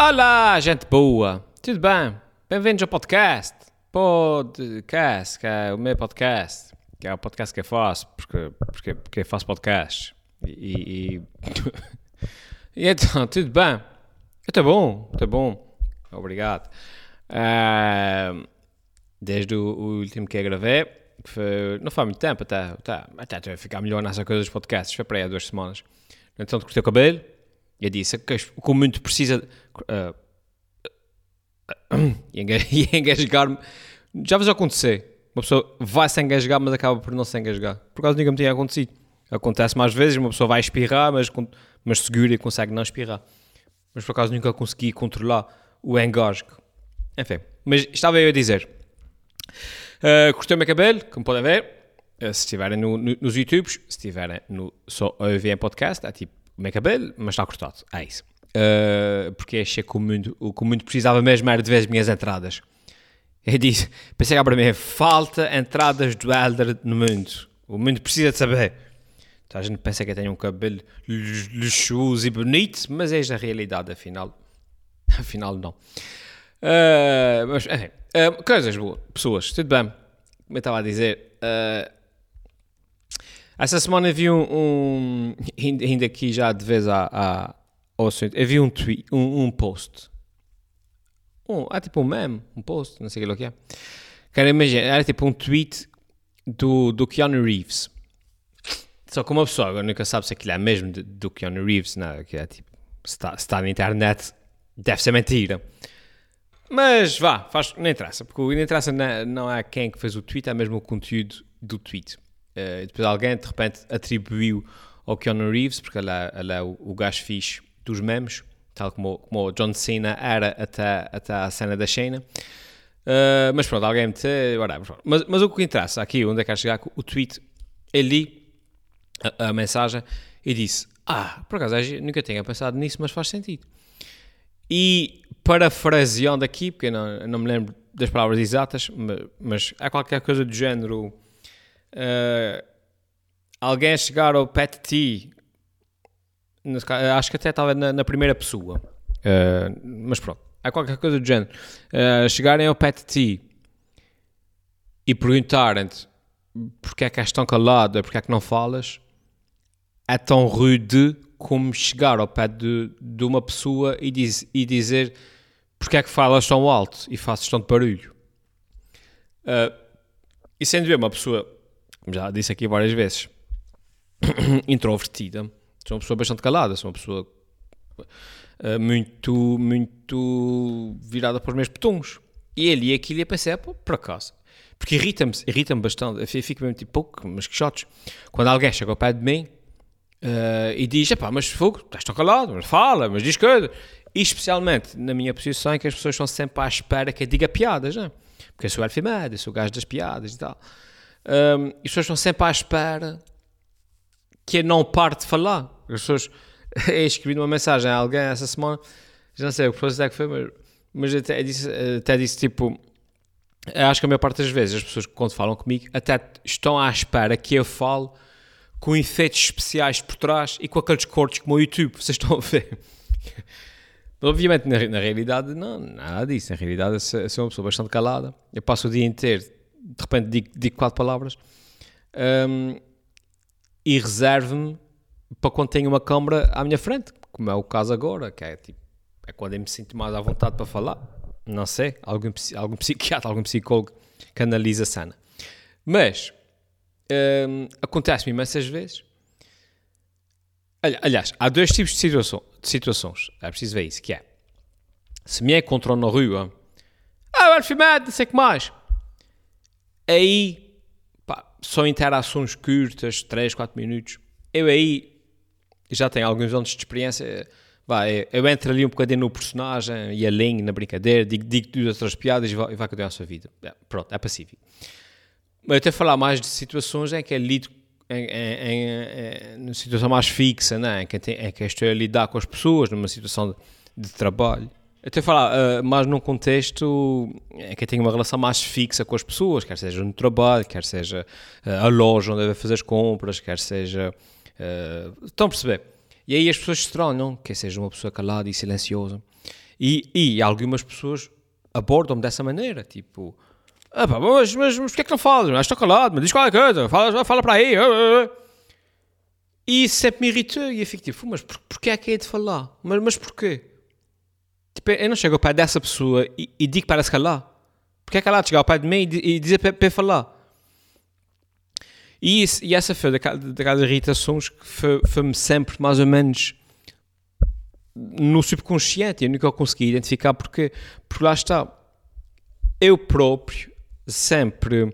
Olá, gente boa! Tudo bem? Bem-vindos ao podcast. Podcast, que é o meu podcast. Que é o podcast que eu faço, porque, porque, porque eu faço podcast. E, e, e então, tudo bem? Está bom, está bom. Obrigado. Uh, desde o, o, último que eu gravei, que foi, não foi muito tempo, até, até, até, ficar melhor nessa coisa dos podcasts, foi para aí há duas semanas. Então, cortei o cabelo eu disse que o mundo precisa. Uh, e engasgar-me. Já vos acontecer. Uma pessoa vai se engasgar, mas acaba por não se engasgar. Por causa nunca me tinha acontecido. Acontece mais vezes, uma pessoa vai espirrar, mas, mas segura e consegue não espirrar. Mas por acaso nunca consegui controlar o engasgo. Enfim, mas estava eu a dizer. Uh, cortei o meu cabelo, como podem ver. Uh, se estiverem no, no, nos YouTubes, se estiverem no só ouvir em podcast, é tipo o meu cabelo, mas está cortado. É isso. Uh, porque achei que o mundo, o que o mundo precisava mesmo era de ver as minhas entradas. Eu disse, pensei que para mim, falta entradas do Elder no mundo. O mundo precisa de saber. Então a gente pensa que eu tenho um cabelo luxuoso e bonito, mas é a realidade, afinal. Afinal, não. Uh, mas, uh, coisas boas, pessoas, tudo bem. Como eu estava a dizer, uh, essa semana vi um, um ainda aqui já de vez a, a, ao assunto, eu um tweet, um, um post. Um, é tipo um meme, um post, não sei o que é. Cara, imagina, era tipo um tweet do, do Keanu Reeves. Só que uma pessoa agora nunca sabe se aquilo é mesmo do Keanu Reeves, não, que é tipo, se está, se na internet, deve ser mentira. Mas vá, faz, não interessa, porque o que interessa não é, não é quem é que fez o tweet, é mesmo o conteúdo do tweet. Uh, depois alguém de repente atribuiu ao Keanu Reeves, porque ele é, ele é o, o gajo fixe dos memes, tal como, como o John Cena era até, até a cena da Shayna. Uh, mas pronto, alguém me mas, mas o que interessa aqui, onde é que quero chegar, o tweet, ele li a, a, mensagem e disse: Ah, por acaso nunca tinha pensado nisso, mas faz sentido. E parafraseando aqui, porque eu não, não me lembro das palavras exatas, mas, é qualquer coisa do género uh, alguém chegar ao pet T, acho que até estava na, na primeira pessoa, uh, mas pronto, há qualquer coisa do género, uh, chegarem ao pet T e perguntarem-te porque é que és tão calado, porque é que não falas, é tão rude como chegar ao pé de, de uma pessoa e, diz, e dizer porque é que falas tão alto e fazes tanto barulho. Uh, e sendo ver uma pessoa como já disse aqui várias vezes, introvertida. Sou uma pessoa bastante calada, sou uma pessoa uh, muito, muito virada para os meus petons. E ele e aquilo ia pensar, pô, por acaso. Porque irrita-me, irrita-me bastante. Eu fico mesmo tipo, pouco, mas que. Quando alguém chega ao pé de mim uh, e diz, pá, mas fogo, estás tão calado, mas fala, mas diz coisa. E especialmente na minha posição em que as pessoas estão sempre à espera que eu diga piadas, não é? Porque eu sou elfimédio, sou o gajo das piadas e tal. Um, e as pessoas estão sempre à espera que eu não pare de falar. As pessoas. Eu escrevi uma mensagem a alguém essa semana, já não sei o que foi, é que foi, mas, mas até, disse, até disse tipo. Acho que a maior parte das vezes as pessoas quando falam comigo até estão à espera que eu fale com efeitos especiais por trás e com aqueles cortes como o YouTube, vocês estão a ver. Obviamente, na, na, realidade, não, nada disso. Na realidade, eu sou uma pessoa bastante calada. Eu passo o dia inteiro de repente digo, digo quatro palavras um, e reservo-me para quando tenho uma câmara à minha frente, como é o caso agora, que é tipo, é quando eu me sinto mais à vontade para falar. Não sei, algum, algum psiquiatra, algum psicólogo que analisa a cena. Mas um, acontece-me imensas vezes. Aliás, há dois tipos de, situação, de situações. É preciso ver isso, que é se me encontram na rua, ah, vai filmar, não sei o que mais. Aí, pá, são interações curtas, 3, 4 minutos. Eu aí já tenho alguns anos de experiência. Vai, eu entro ali um bocadinho no personagem e alinho na brincadeira, digo, digo duas outras piadas e vai, e vai continuar a sua vida. É, pronto, é pacífico. Mas eu tenho a falar mais de situações em que é lido em, em, em, em, situação mais fixa, né? em, que tem, em que estou a lidar com as pessoas, numa situação de, de trabalho. Até falar, uh, mas num contexto em que eu tenho uma relação mais fixa com as pessoas, quer seja no trabalho, quer seja uh, a loja onde deve fazer as compras, quer seja. Uh, estão a perceber? E aí as pessoas estranham que seja uma pessoa calada e silenciosa. E, e algumas pessoas abordam-me dessa maneira, tipo, ah, mas, mas, mas porquê é que não falas? Mas estou calado, mas diz qualquer coisa, fala, fala para aí. E isso sempre me irritou. E eu fico tipo, mas por, porquê é que é de falar? Mas, mas porquê? Tipo, eu não chego ao pé dessa pessoa e, e digo para se calar. Porquê é que ela chega ao pé de mim e, e dizer para, para falar? E, isso, e essa foi daquelas irritações que foi-me sempre mais ou menos no subconsciente. Eu nunca consegui identificar porque, porque lá está. Eu próprio sempre uh,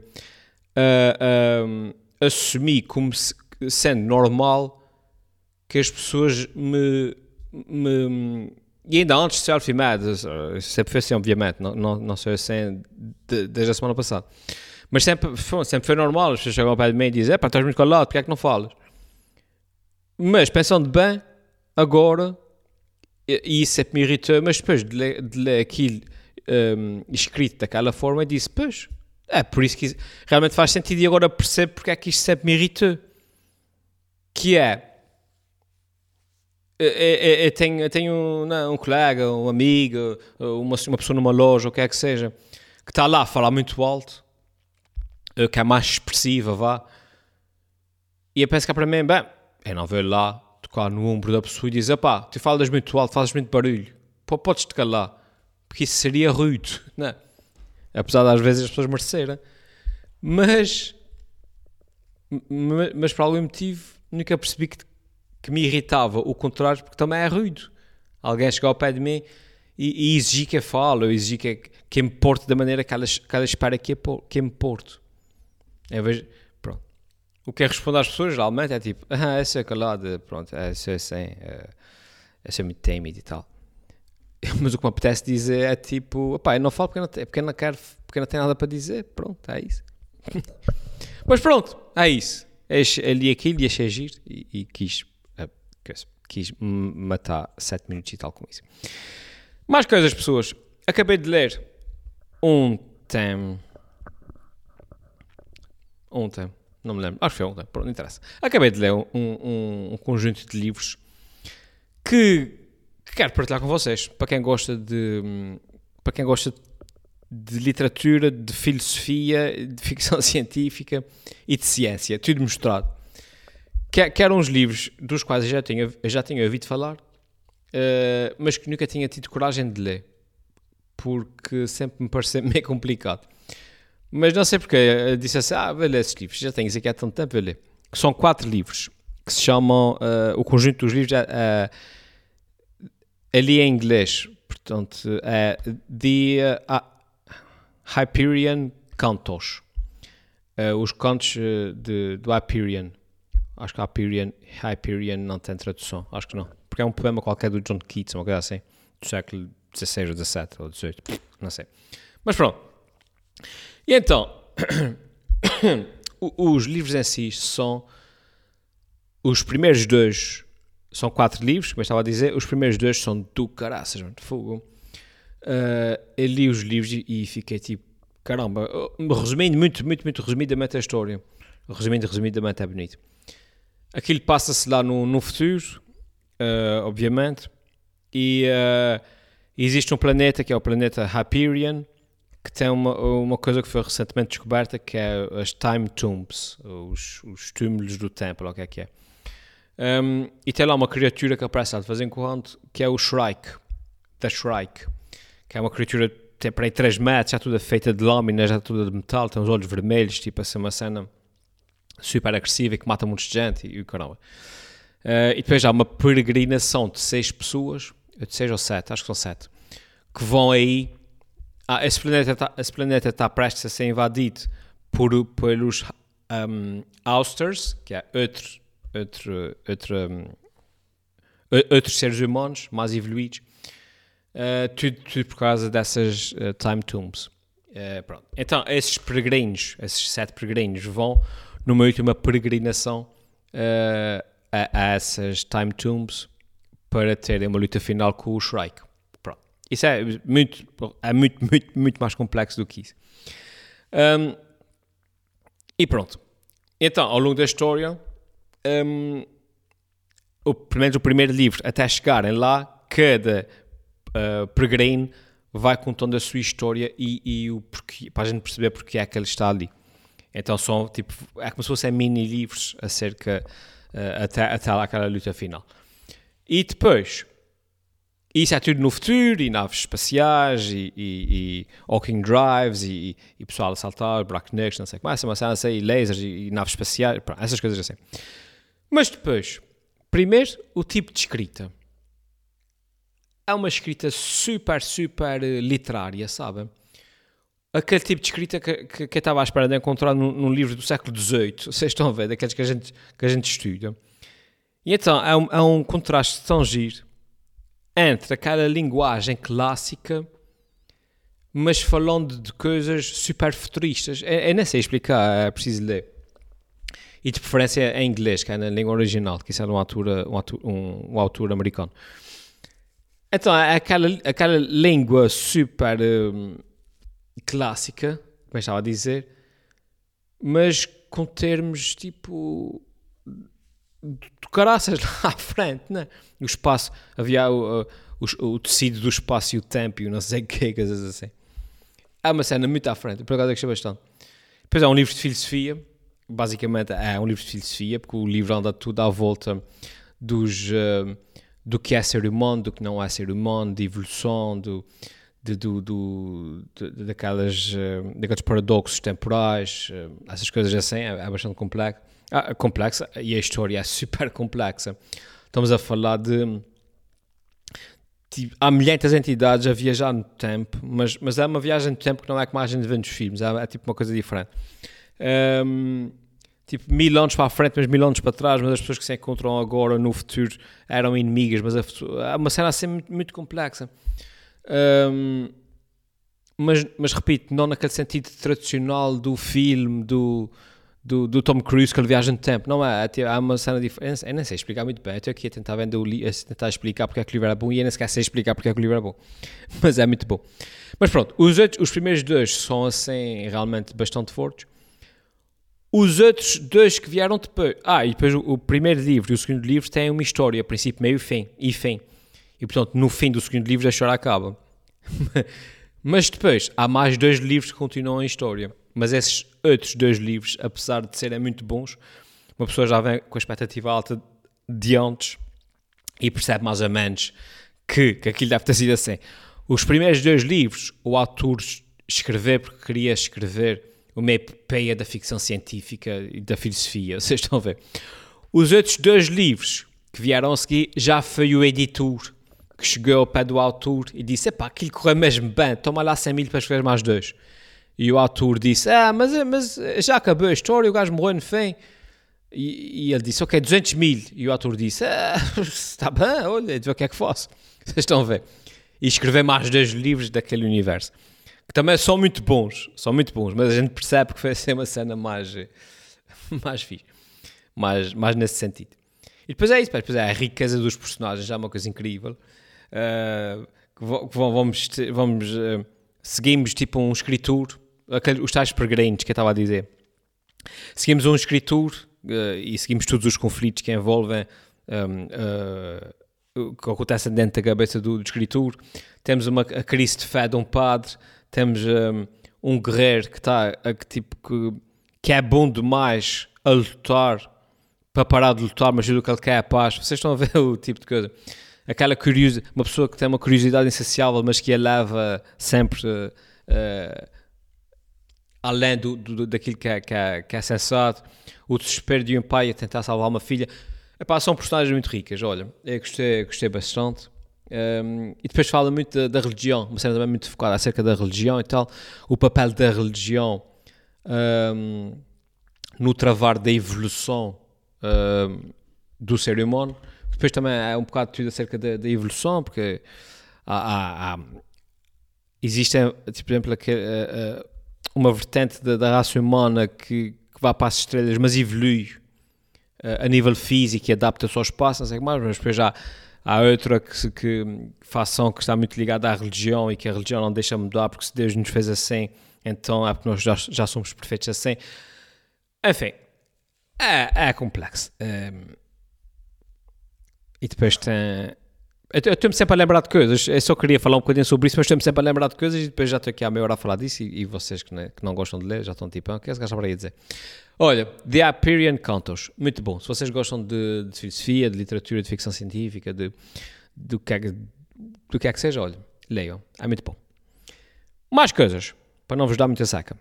uh, assumi como se, sendo normal que as pessoas me, me e ainda antes de ser filmado, sempre foi assim, obviamente, não, não, não sou assim de, desde a semana passada. Mas sempre, sempre foi normal, as pessoas chegam ao pé de mim e dizem: pá, estás muito calado, porque é que não falas? Mas pensando bem, agora, e isso sempre me irritou, mas depois de ler, de ler aquilo um, escrito daquela forma, eu disse: pois, é por isso que realmente faz sentido e agora percebo porque é que isto sempre me irritou. Que é. Eu, eu, eu tenho, eu tenho não, um colega, um amigo, uma, uma pessoa numa loja, o que é que seja, que está lá a falar muito alto, que é mais expressiva, vá. E eu penso que é para mim, bem, eu não vou lá tocar no ombro da pessoa e dizer, pá, tu falas muito alto, fazes muito barulho, podes-te calar, porque isso seria rude, não é? Apesar de às vezes as pessoas merecerem. Mas, mas por algum motivo nunca percebi que, que me irritava o contrário, porque também é ruído. Alguém chegar ao pé de mim e, e exigir que eu fale, ou exigir que, que eu me porte da maneira que ela, que ela espera que que eu me porto. Eu vejo, pronto. O que é responder às pessoas geralmente é tipo, ah, essa é calada, pronto, essa é é, essa é muito tímido e tal. Mas o que me apetece dizer é tipo, opá, eu não falo porque não, porque não quero, porque não tenho nada para dizer, pronto, é isso. Mas pronto, é isso. Ali aquilo e achei giro e, e quis, uh, quis matar 7 minutos e tal com isso. Mais coisas, pessoas. Acabei de ler ontem. Ontem, não me lembro. Acho que foi ontem, pronto, não interessa. Acabei de ler um, um, um conjunto de livros que que quero partilhar com vocês. Para quem gosta de, para quem gosta de literatura, de filosofia, de ficção científica e de ciência, tudo mostrado. Que, que eram uns livros dos quais eu já tinha, eu já tinha ouvido falar, uh, mas que nunca tinha tido coragem de ler, porque sempre me pareceu meio complicado. Mas não sei porque, disse assim, ah, ler esses livros, já isso aqui há tanto tempo, vou ler. São quatro livros, que se chamam, uh, o conjunto dos livros uh, ali em inglês, portanto, é The uh, Hyperion Cantos. Os cantos de, do Hyperion. Acho que Hyperion, Hyperion não tem tradução, acho que não. Porque é um poema qualquer do John Keats, uma coisa assim, do século XVI ou XVII ou XVIII, não sei. Mas pronto. E então, os livros em si são os primeiros dois são quatro livros, como eu estava a dizer. Os primeiros dois são do caraças, mano, fogo. Uh, eu li os livros e, fiquei tipo, caramba, resumindo muito, muito, muito resumidamente a história. Resumindo, resumidamente é bonito. Aquilo passa-se lá no, no futuro, uh, obviamente, e uh, existe um planeta que é o planeta Hyperion, que tem uma, uma coisa que foi recentemente descoberta, que é as Time Tombs, os, os túmulos do tempo, ou o que é que é. Um, e tem lá uma criatura que aparece de vez em quando, que é o Shrike, da Shrike, que é uma criatura tem para aí 3 metros, já toda feita de lâminas, já toda de metal, tem os olhos vermelhos, tipo assim, uma cena super agressiva e que mata muita gente e, e caramba. Uh, e depois há uma peregrinação de 6 pessoas, de 6 ou 7, acho que são 7, que vão aí. Ah, esse planeta está, esse planeta está prestes a ser invadido por, pelos um, Austers, que é outro outro, outro, um, outros seres humanos mais evoluídos, uh, tudo, tudo, por causa dessas uh, time tombs. Uh, então, esses peregrinos, esses sete peregrinos, vão numa última peregrinação a, a, essas time tombs para terem uma luta final com o Shrike. Isso é muito, é muito, muito, muito mais complexo do que isso. Um, e pronto. Então, ao longo da história, um, o, pelo menos o primeiro livro, até chegarem lá, cada uh, peregrino vai contando a sua história e, e o porquê, para a gente perceber porque é que ele está ali. Então são tipo, é como se fossem mini livros acerca uh, até, até aquela luta final. E depois, isso é tudo no futuro, e naves espaciais, e, e, e walking drives, e, e, pessoal a saltar, não sei o que mais, uma cena assim, e lasers, e, naves espaciais, essas coisas assim. Mas depois, primeiro, o tipo de escrita. É uma escrita super, super eh, literária, sabem? Aquele tipo de escrita que, que, que eu estava à espera de encontrar num, num, livro do século XVIII, vocês estão a ver, daqueles que a gente, que a gente estuda. E então, é um, é um contraste tão giro entre aquela linguagem clássica, mas falando de coisas super futuristas. Eu, eu nem sei explicar, é preciso ler. E de preferência em inglês, que é na língua original, que isso é um autor, um autor, um, um autor americano. Então, é aquela, aquela língua super um, clássica, como estava a dizer, mas com termos tipo do caraças lá à frente, né? O espaço, havia o, o, o, tecido do espaço e o tempo e não sei o que, coisas assim. Há uma cena muito à frente, por acaso gostei bastante. Depois há um livro de filosofia, basicamente é um livro de filosofia, porque o livro anda tudo à volta dos, uh, do que é ser humano, do que não é ser humano, de evolução, do, de, do, do, de, daquelas, uh, daqueles paradoxos temporais, uh, essas coisas assim, é, é bastante complexo ah, complexa e a história é super complexa. Estamos a falar de. Tipo, há milhares de entidades a viajar no tempo, mas, mas é uma viagem no tempo que não é como a gente vê nos filmes, é, é tipo uma coisa diferente. Um, tipo, mil anos para a frente, mas mil anos para trás, mas as pessoas que se encontram agora no futuro eram inimigas, mas é uma cena assim muito, muito complexa. Um, mas, mas repito, não naquele sentido tradicional do filme, do, do, do Tom Cruise que ele viaja no tempo. Não é? Há uma cena diferente. Eu nem sei explicar muito bem. Estou aqui a tentar, a tentar explicar porque é que o livro era bom e eu nem sequer sei explicar porque é que o livro é bom. Mas é muito bom. Mas pronto, os, outros, os primeiros dois são assim realmente bastante fortes. Os outros dois que vieram depois. Ah, e depois o, o primeiro livro e o segundo livro têm uma história, princípio, meio fim e fim. E portanto, no fim do segundo livro, a história acaba. Mas depois, há mais dois livros que continuam a história. Mas esses outros dois livros, apesar de serem muito bons, uma pessoa já vem com a expectativa alta de antes e percebe mais ou menos que, que aquilo deve ter sido assim. Os primeiros dois livros, o autor escreveu porque queria escrever uma epopeia da ficção científica e da filosofia, vocês estão a ver. Os outros dois livros que vieram a seguir já foi o editor que chegou ao pé do autor e disse: Epá, aquilo correu mesmo bem, toma lá 100 mil para escrever mais dois. E o autor disse: Ah, mas, mas já acabou a história, o gajo morreu no fim. E, e ele disse: Ok, 200 mil. E o autor disse: Ah, está bem, olha, o que é que faço. Vocês estão a ver. E escrever mais dois livros daquele universo. Que também são muito bons, são muito bons, mas a gente percebe que foi ser uma cena mais, mais fixe, mais, mais nesse sentido. E depois é isso, depois é a riqueza dos personagens, já é uma coisa incrível. Uh, que vamos, vamos uh, seguimos tipo um escritor aquele, os tais peregrinos que eu estava a dizer. Seguimos um escritor uh, e seguimos todos os conflitos que envolvem um, uh, que acontecem dentro da cabeça do, do escritor. Temos uma a crise de fé de um padre, temos um, um guerreiro que está que, tipo, que, que é bom demais a lutar para parar de lutar, mas o que ele quer é a paz. Vocês estão a ver o tipo de coisa. Aquela curiosidade, uma pessoa que tem uma curiosidade insaciável, mas que a leva sempre uh, além do, do, daquilo que é, que, é, que é sensato, o desespero de um pai a tentar salvar uma filha. Epá, são personagens muito ricas, olha, eu gostei, gostei bastante. Um, e depois fala muito da, da, religião, uma cena também muito focada acerca da religião e tal, o papel da religião um, no travar da evolução um, do ser humano. Depois também é um bocado tudo acerca da, da evolução, porque há, há, há existem, tipo, por exemplo, aquele, uh, uh, uma vertente da, da raça humana que, que vai para as estrelas, mas evolui uh, a nível físico e adapta-se ao espaço, não sei mais, mas depois já há outra que, que fação que está muito ligada à religião e que a religião não deixa mudar porque se Deus nos fez assim, então é porque nós já, já somos perfeitos assim. Enfim, é, é complexo. Ehm, e depois tem Eu estou-me sempre a lembrar de coisas. Eu só queria falar um bocadinho sobre isso, mas estou-me sempre a lembrar de coisas e depois já estou aqui à meia hora a falar disso. E, e vocês que, né, que não gostam de ler já estão tipo, ah, o que é esse gajo para aí dizer? Olha, The Hyperion Cantos, muito bom. Se vocês gostam de, de filosofia, de literatura, de ficção científica, de, do, que é, que- do que é que seja, olha, leiam. É muito bom. Mais coisas, para não vos dar muita saca.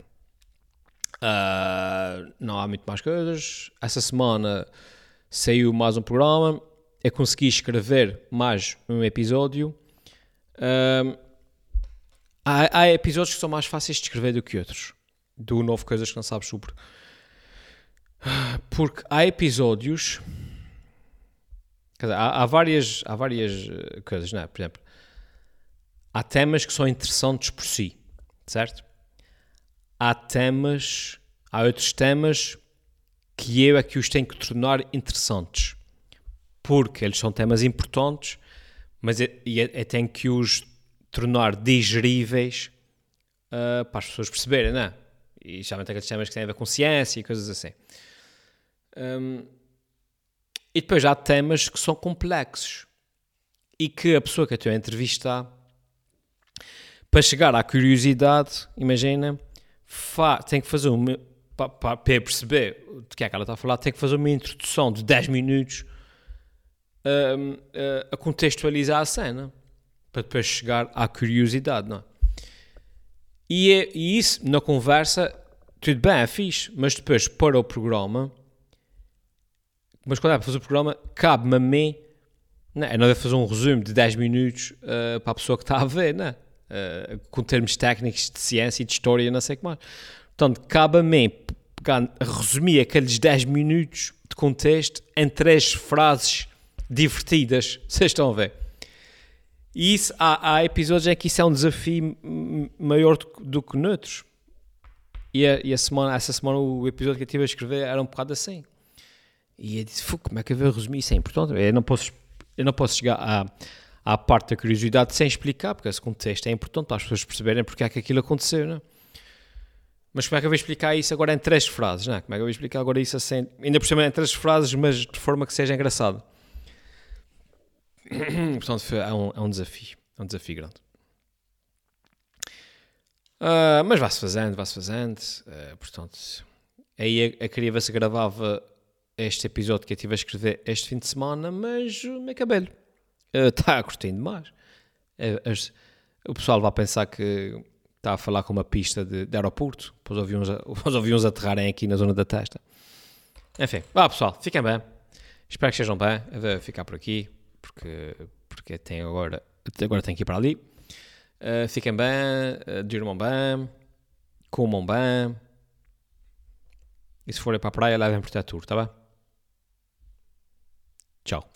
Ah, não há muito mais coisas. Essa semana saiu mais um programa. Eu consegui escrever mais um episódio. Ahm, há, há episódios que são mais fáceis de escrever do que outros. Do novo Coisas que não sabes sobre. Porque há episódios. Quer dizer, há, há várias, há várias eh, coisas, não é? Por exemplo, há temas que são interessantes por si, certo? Há temas, há outros temas que eu é que os tenho que tornar interessantes porque eles são temas importantes, mas eu, eu- eu tenho que os tornar digeríveis ah, para as pessoas perceberem, não é? E geralmente aqueles temas que têm a ver com ciência e coisas assim. Hum, e depois há temas que são complexos e que a pessoa que eu estou a entrevistar, para chegar à curiosidade, imagina, tem que fazer uma. Para, perceber de que é que ela está a falar, tem que fazer uma introdução de 10 minutos um, uh, a contextualizar a cena para depois chegar à curiosidade, não é? E, é- e isso na conversa, tudo bem, é fixe, mas depois para o programa, mas quando é para fazer o programa, cabe-me a mim, não, é? eu não devo fazer um resumo de 10 minutos uh, para a pessoa que está a ver, não é? Uh, com termos técnicos de ciência e de história, não sei o que mais. Portanto, cabe a mim resumir aqueles 10 minutos de contexto em três frases divertidas. Vocês estão a ver? E isso, há, há episódios em que isso é um desafio maior do, do que noutros. E, a, e a semana, essa semana o episódio que eu estive a escrever era um bocado assim. E eu disse, "Fu, como é que eu vou resumir isso? É importante. Eu não posso, eu não posso chegar à, à parte da curiosidade sem explicar, porque esse contexto é importante para as pessoas perceberem porque é que aquilo aconteceu, não é? Mas como é que eu vou explicar isso agora em três frases, não é? Como é que eu vou explicar agora isso assim, ainda por cima em três frases, mas de forma que seja engraçado? Portanto, foi- é um, é um desafio. É um desafio grande. Ah, mas vai-se fazendo, vai-se fazendo. Ah, portanto, aí eu, queria ver se gravava este episódio que eu estive a escrever este fim de semana, mas o meu cabelo está curtindo demais. Ah, as- o pessoal vai pensar que está a falar com uma pista de, de aeroporto, depois ouvi uns, a- depois ouvi uns aterrarem aqui na zona da testa. Enfim, vá pessoal, fiquem bem. Espero que estejam bem. Eu vou ficar por aqui, porque, porque tenho agora, agora tenho que ir para ali. Uh, fiquem bem, uh, durmam bem, comam bem. E se forem para a praia, levem protetor, tá bem? Tchau.